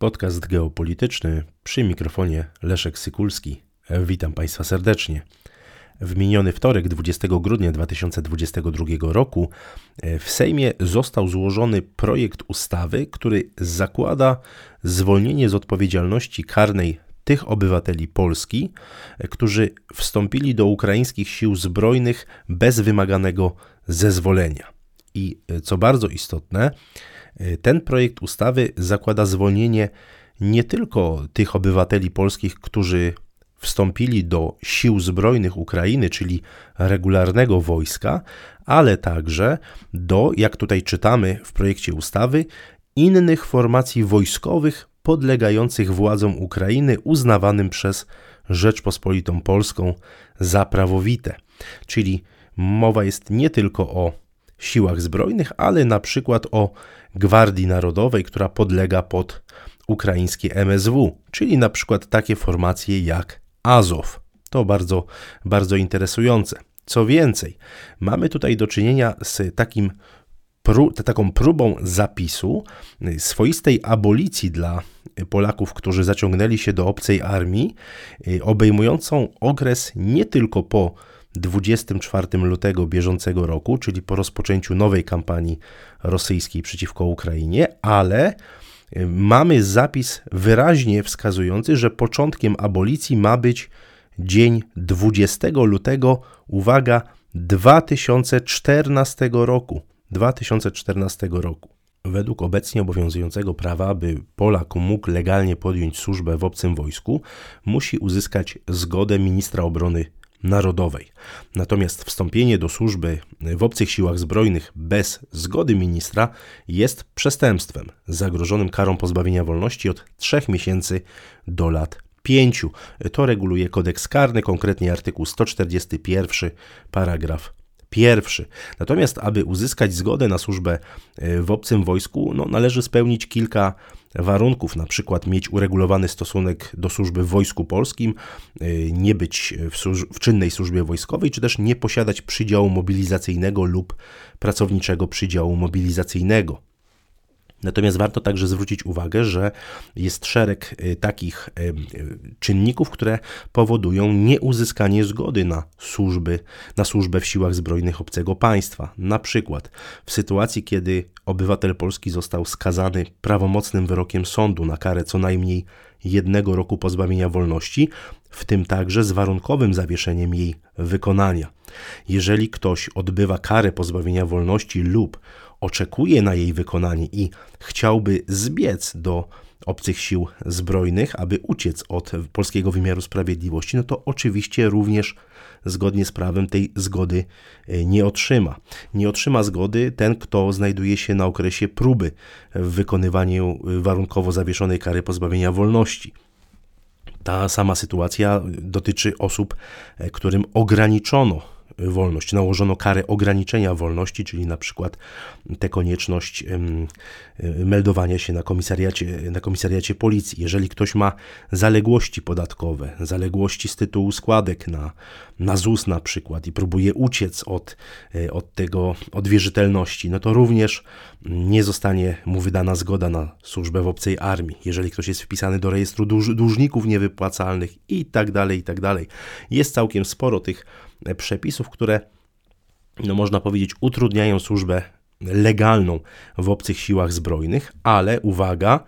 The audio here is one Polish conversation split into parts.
Podcast geopolityczny przy mikrofonie Leszek Sykulski. Witam Państwa serdecznie. W miniony wtorek, 20 grudnia 2022 roku, w Sejmie został złożony projekt ustawy, który zakłada zwolnienie z odpowiedzialności karnej tych obywateli Polski, którzy wstąpili do ukraińskich sił zbrojnych bez wymaganego zezwolenia. I co bardzo istotne, ten projekt ustawy zakłada zwolnienie nie tylko tych obywateli polskich, którzy wstąpili do sił zbrojnych Ukrainy, czyli regularnego wojska, ale także do, jak tutaj czytamy w projekcie ustawy, innych formacji wojskowych podlegających władzom Ukrainy uznawanym przez Rzeczpospolitą Polską za prawowite. Czyli mowa jest nie tylko o siłach zbrojnych, ale na przykład o Gwardii Narodowej, która podlega pod ukraińskie MSW, czyli na przykład takie formacje jak Azow. To bardzo, bardzo interesujące. Co więcej, mamy tutaj do czynienia z takim taką próbą zapisu swoistej abolicji dla Polaków, którzy zaciągnęli się do obcej armii, obejmującą okres nie tylko po 24 lutego bieżącego roku, czyli po rozpoczęciu nowej kampanii rosyjskiej przeciwko Ukrainie, ale y, mamy zapis wyraźnie wskazujący, że początkiem abolicji ma być dzień 20 lutego, uwaga, 2014 roku. 2014 roku. Według obecnie obowiązującego prawa, by Polak mógł legalnie podjąć służbę w obcym wojsku, musi uzyskać zgodę ministra obrony Narodowej. Natomiast wstąpienie do służby w obcych siłach zbrojnych bez zgody ministra jest przestępstwem zagrożonym karą pozbawienia wolności od 3 miesięcy do lat 5. To reguluje kodeks karny, konkretnie artykuł 141, paragraf pierwszy. Natomiast, aby uzyskać zgodę na służbę w obcym wojsku, no, należy spełnić kilka warunków, na przykład mieć uregulowany stosunek do służby w Wojsku Polskim, y, nie być w, w czynnej służbie wojskowej, czy też nie posiadać przydziału mobilizacyjnego lub pracowniczego przydziału mobilizacyjnego. Natomiast warto także zwrócić uwagę, że jest szereg y, takich y, czynników, które powodują nieuzyskanie zgody na służby, na służbę w siłach zbrojnych obcego państwa. Na przykład w sytuacji, kiedy obywatel Polski został skazany prawomocnym wyrokiem sądu na karę co najmniej jednego roku pozbawienia wolności, w tym także z warunkowym zawieszeniem jej wykonania. Jeżeli ktoś odbywa karę pozbawienia wolności lub oczekuje na jej wykonanie i chciałby zbiec do obcych sił zbrojnych, aby uciec od polskiego wymiaru sprawiedliwości, no to oczywiście również zgodnie z prawem tej zgody e, nie otrzyma. Nie otrzyma zgody ten, kto znajduje się na okresie próby w wykonywaniu warunkowo zawieszonej kary pozbawienia wolności. Ta sama sytuacja dotyczy osób, e, którym ograniczono wolność. Nałożono karę ograniczenia wolności, czyli na przykład tę konieczność meldowania się na komisariacie, na komisariacie policji. Jeżeli ktoś ma zaległości podatkowe, zaległości z tytułu składek na, na ZUS na przykład i próbuje uciec od, e, od tego, od wierzytelności, no to również nie zostanie mu wydana zgoda na służbę w obcej armii. Jeżeli ktoś jest wpisany do rejestru dłuż, dłużników niewypłacalnych i tak dalej, i tak dalej. Jest całkiem sporo tych przepisów, które, no można powiedzieć, utrudniają służbę legalną w obcych siłach zbrojnych, ale uwaga,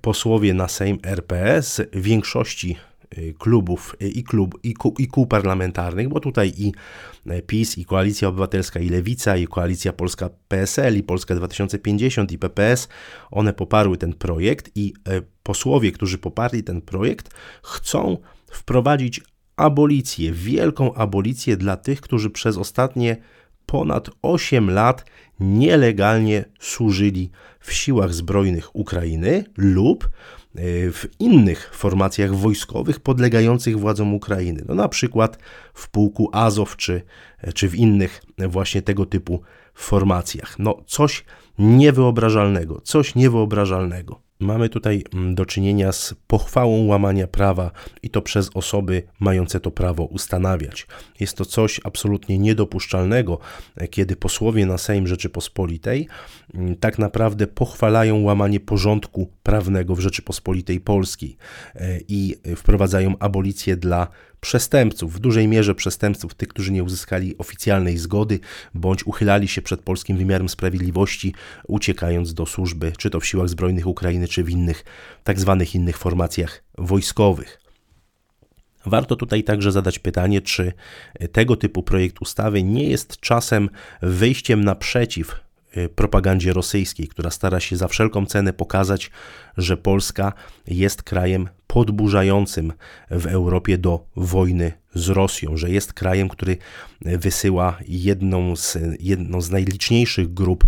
posłowie na Sejm RPS większości y, klubów y, i, klub, i, kół, i kół parlamentarnych, bo tutaj i y, PiS, i Koalicja Obywatelska, i Lewica, i Koalicja Polska PSL, i Polska 2050, i PPS, one poparły ten projekt i posłowie, którzy poparli ten projekt, chcą wprowadzić abolicję, wielką abolicję dla tych, którzy przez ostatnie ponad 8 lat nielegalnie służyli w siłach zbrojnych Ukrainy lub e, w innych formacjach wojskowych podlegających władzom Ukrainy. No na przykład w pułku Azow czy, czy w innych właśnie tego typu formacjach. No coś niewyobrażalnego, coś niewyobrażalnego. Mamy tutaj mm, do czynienia z pochwałą łamania prawa i to przez osoby mające to prawo ustanawiać. Jest to coś absolutnie niedopuszczalnego, kiedy posłowie na Sejm Rzeczypospolitej mm, tak naprawdę pochwalają łamanie porządku prawnego w Rzeczypospolitej Polskiej e, i wprowadzają abolicję dla przestępców, w dużej mierze przestępców, tych, którzy nie uzyskali oficjalnej zgody bądź uchylali się przed polskim wymiarem sprawiedliwości, uciekając do służby, czy to w siłach zbrojnych Ukrainy, czy w innych, tak zwanych innych formacjach wojskowych. Warto tutaj także zadać pytanie, czy tego typu projekt ustawy nie jest czasem wyjściem naprzeciw propagandzie rosyjskiej, która stara się za wszelką cenę pokazać, że Polska jest krajem podburzającym w Europie do wojny z Rosją, że jest krajem, który wysyła jedną z, jedną z najliczniejszych grup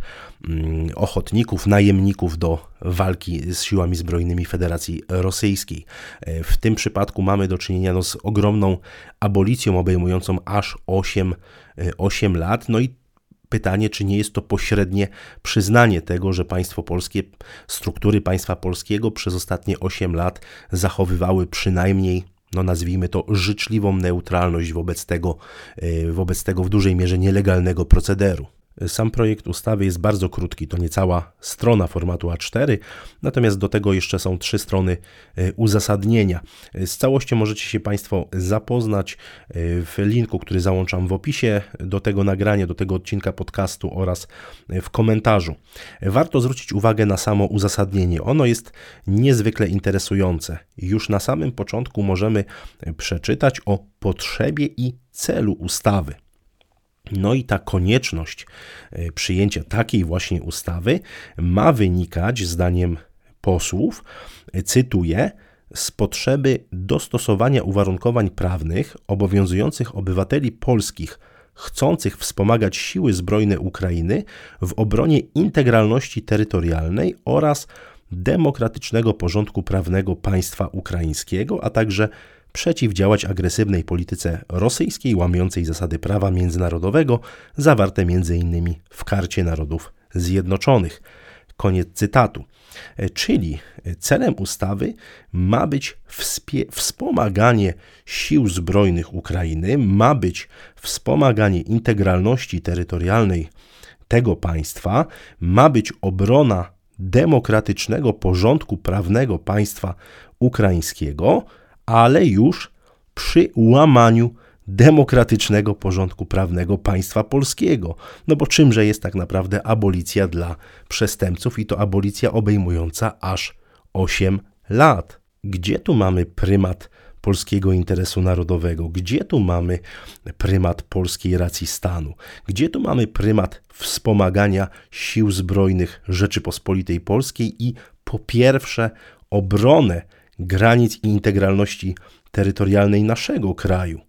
mm, ochotników, najemników do walki z siłami zbrojnymi Federacji Rosyjskiej. Y, w tym przypadku mamy do czynienia no, z ogromną abolicją obejmującą aż 8, 8 y, lat. No i pytanie, czy nie jest to pośrednie przyznanie tego, że państwo polskie, struktury państwa polskiego przez ostatnie 8 lat zachowywały przynajmniej no nazwijmy to, życzliwą neutralność wobec tego, e, wobec tego w dużej mierze nielegalnego procederu. Sam projekt ustawy jest bardzo krótki, to niecała strona formatu A4, natomiast do tego jeszcze są trzy strony e, uzasadnienia. Z całością możecie się Państwo zapoznać e, w linku, który załączam w opisie do tego nagrania, do tego odcinka podcastu oraz w komentarzu. Warto zwrócić uwagę na samo uzasadnienie. Ono jest niezwykle interesujące. Już na samym początku możemy przeczytać o potrzebie i celu ustawy. No i ta konieczność e, przyjęcia takiej właśnie ustawy ma wynikać, zdaniem posłów, e, cytuję, z potrzeby dostosowania uwarunkowań prawnych obowiązujących obywateli polskich chcących wspomagać siły zbrojne Ukrainy w obronie integralności terytorialnej oraz demokratycznego porządku prawnego państwa ukraińskiego, a także przeciwdziałać agresywnej polityce rosyjskiej łamiącej zasady prawa międzynarodowego zawarte m.in. w Karcie Narodów Zjednoczonych. Koniec cytatu. E, czyli celem ustawy ma być wspomaganie sił zbrojnych Ukrainy, ma być wspomaganie integralności terytorialnej tego państwa, ma być obrona demokratycznego porządku prawnego państwa ukraińskiego, ale już przy łamaniu demokratycznego porządku prawnego państwa polskiego. No bo czymże jest tak naprawdę abolicja dla przestępców i to abolicja obejmująca aż 8 lat? Gdzie tu mamy prymat polskiego interesu narodowego? Gdzie tu mamy prymat polskiej racji stanu? Gdzie tu mamy prymat wspomagania sił zbrojnych Rzeczypospolitej Polskiej i po pierwsze obronę granic i integralności terytorialnej naszego kraju.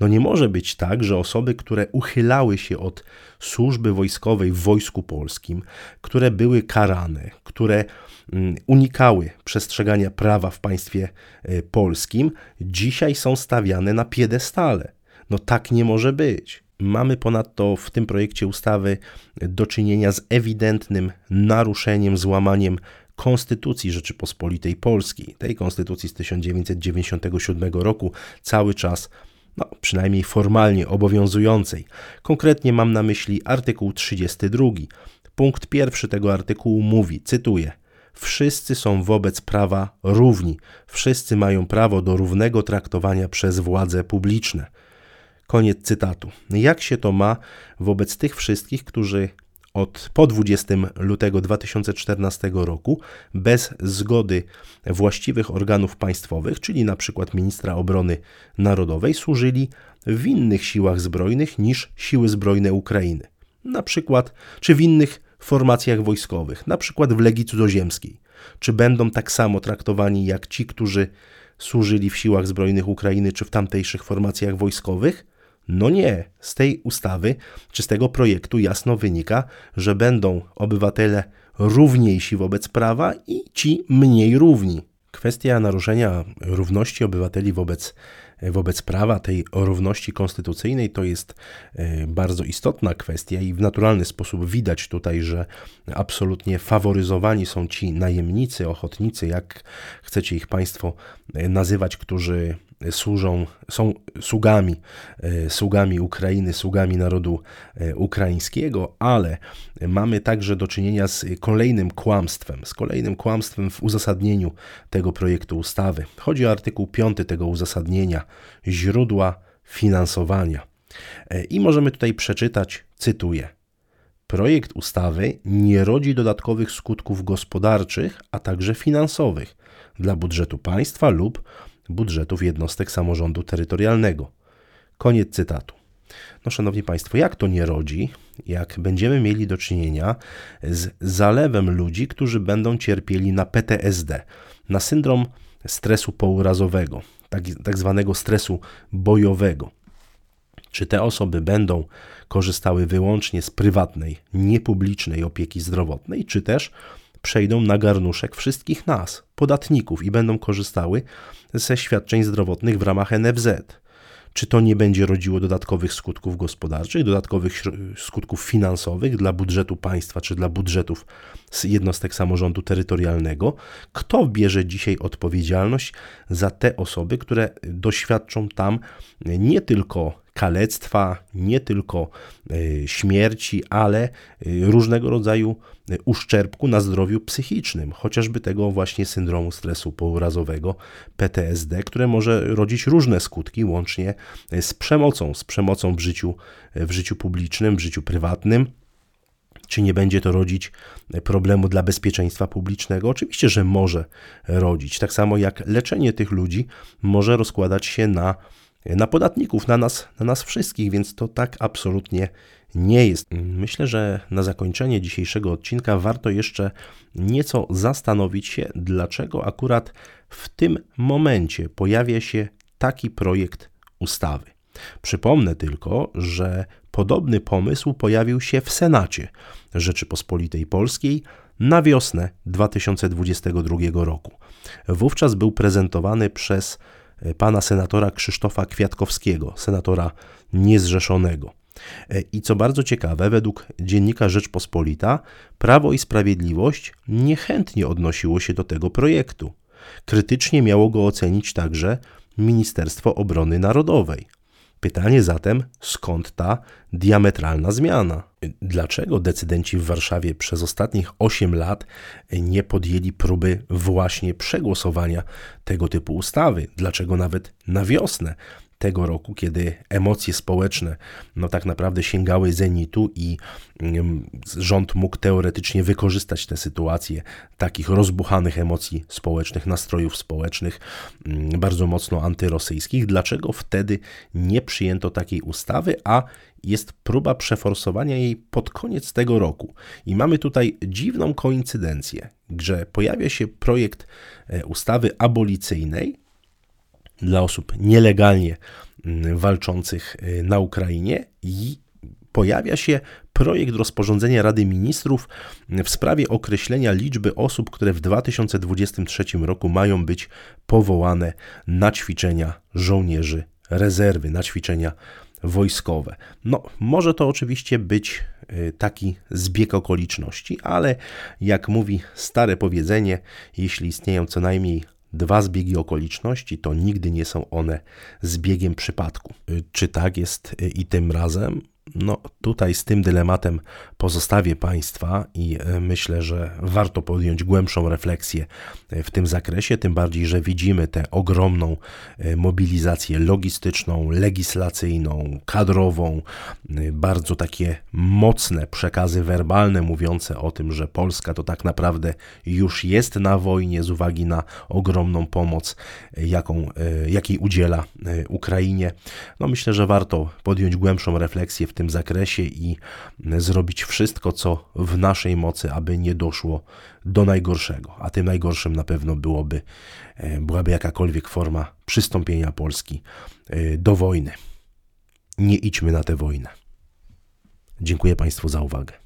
No nie może być tak, że osoby, które uchylały się od służby wojskowej w Wojsku Polskim, które były karane, które mm, unikały przestrzegania prawa w państwie e, polskim, dzisiaj są stawiane na piedestale. No tak nie może być. Mamy ponadto w tym projekcie ustawy do czynienia z ewidentnym naruszeniem, złamaniem Konstytucji Rzeczypospolitej Polskiej, tej konstytucji z 1997 roku, cały czas, no, przynajmniej formalnie obowiązującej. Konkretnie mam na myśli artykuł 32. Punkt pierwszy tego artykułu mówi, cytuję: Wszyscy są wobec prawa równi, wszyscy mają prawo do równego traktowania przez władze publiczne. Koniec cytatu. Jak się to ma wobec tych wszystkich, którzy od po 20 lutego 2014 roku bez zgody właściwych organów państwowych, czyli przykład ministra obrony narodowej, służyli w innych siłach zbrojnych niż siły zbrojne Ukrainy. Na przykład, czy w innych formacjach wojskowych, na przykład w Legii Cudzoziemskiej. Czy będą tak samo traktowani jak ci, którzy służyli w siłach zbrojnych Ukrainy czy w tamtejszych formacjach wojskowych? No nie, z tej ustawy czy z tego projektu jasno wynika, że będą obywatele równiejsi wobec prawa i ci mniej równi. Kwestia naruszenia równości obywateli wobec wobec prawa, tej równości konstytucyjnej, to jest e, bardzo istotna kwestia i w naturalny sposób widać tutaj, że absolutnie faworyzowani są ci najemnicy, ochotnicy, jak chcecie ich Państwo e, nazywać, którzy służą, są sługami, e, sługami Ukrainy, sługami narodu ukraińskiego, ale mamy także do czynienia z kolejnym kłamstwem, z kolejnym kłamstwem w uzasadnieniu tego projektu ustawy. Chodzi o artykuł 5 tego uzasadnienia, źródła finansowania. E, I możemy tutaj przeczytać, cytuję. Projekt ustawy nie rodzi dodatkowych skutków gospodarczych, a także finansowych dla budżetu państwa lub budżetów jednostek samorządu terytorialnego. Koniec cytatu. No, szanowni Państwo, jak to nie rodzi, jak będziemy mieli do czynienia z zalewem ludzi, którzy będą cierpieli na PTSD, na syndrom stresu pourazowego, tak, tak zwanego stresu bojowego. Czy te osoby będą korzystały wyłącznie z prywatnej, niepublicznej opieki zdrowotnej, czy też przejdą na garnuszek wszystkich nas, podatników, i będą korzystały ze świadczeń zdrowotnych w ramach NFZ? Czy to nie będzie rodziło dodatkowych skutków gospodarczych, dodatkowych skutków finansowych dla budżetu państwa czy dla budżetów jednostek samorządu terytorialnego? Kto bierze dzisiaj odpowiedzialność za te osoby, które doświadczą tam nie tylko kalectwa, nie tylko e, śmierci, ale e, różnego rodzaju e, uszczerbku na zdrowiu psychicznym, chociażby tego właśnie syndromu stresu pourazowego, PTSD, które może rodzić różne skutki, łącznie z przemocą, z przemocą w życiu, w życiu publicznym, w życiu prywatnym. Czy nie będzie to rodzić problemu dla bezpieczeństwa publicznego? Oczywiście, że może rodzić. Tak samo jak leczenie tych ludzi może rozkładać się na na podatników, na nas, na nas wszystkich, więc to tak absolutnie nie jest. Myślę, że na zakończenie dzisiejszego odcinka warto jeszcze nieco zastanowić się, dlaczego akurat w tym momencie pojawia się taki projekt ustawy. Przypomnę tylko, że podobny pomysł pojawił się w Senacie Rzeczypospolitej Polskiej na wiosnę 2022 roku. Wówczas był prezentowany przez pana senatora Krzysztofa Kwiatkowskiego, senatora niezrzeszonego. E, I co bardzo ciekawe, według dziennika Rzeczpospolita, Prawo i Sprawiedliwość niechętnie odnosiło się do tego projektu. Krytycznie miało go ocenić także Ministerstwo Obrony Narodowej. Pytanie zatem, skąd ta diametralna zmiana? Dlaczego decydenci w Warszawie przez ostatnich 8 lat nie podjęli próby właśnie przegłosowania tego typu ustawy? Dlaczego nawet na wiosnę tego roku, kiedy emocje społeczne no tak naprawdę sięgały zenitu i mm, rząd mógł teoretycznie wykorzystać tę sytuację takich rozbuchanych emocji społecznych, nastrojów społecznych, mm, bardzo mocno antyrosyjskich. Dlaczego wtedy nie przyjęto takiej ustawy, a jest próba przeforsowania jej pod koniec tego roku. I mamy tutaj dziwną koincydencję, że pojawia się projekt e, ustawy abolicyjnej, dla osób nielegalnie mm, walczących y, na Ukrainie i pojawia się projekt rozporządzenia Rady Ministrów w sprawie określenia liczby osób, które w 2023 roku mają być powołane na ćwiczenia żołnierzy rezerwy, na ćwiczenia wojskowe. No, może to oczywiście być y, taki zbieg okoliczności, ale jak mówi stare powiedzenie, jeśli istnieją co najmniej dwa zbiegi okoliczności, to nigdy nie są one zbiegiem przypadku. Czy tak jest i tym razem? No, tutaj z tym dylematem pozostawię Państwa i e, myślę, że warto podjąć głębszą refleksję e, w tym zakresie, tym bardziej, że widzimy tę ogromną e, mobilizację logistyczną, legislacyjną, kadrową, bardzo takie mocne przekazy werbalne mówiące o tym, że Polska to tak naprawdę już jest na wojnie z uwagi na ogromną pomoc, jaką, jakiej udziela Ukrainie. No, myślę, że warto podjąć głębszą refleksję w tym zakresie i zrobić wszystko, co w naszej mocy, aby nie doszło do najgorszego. A tym najgorszym na pewno byłoby, e, byłaby jakakolwiek forma przystąpienia Polski e, do wojny. Nie idźmy na tę wojnę. Dziękuję Państwu za uwagę.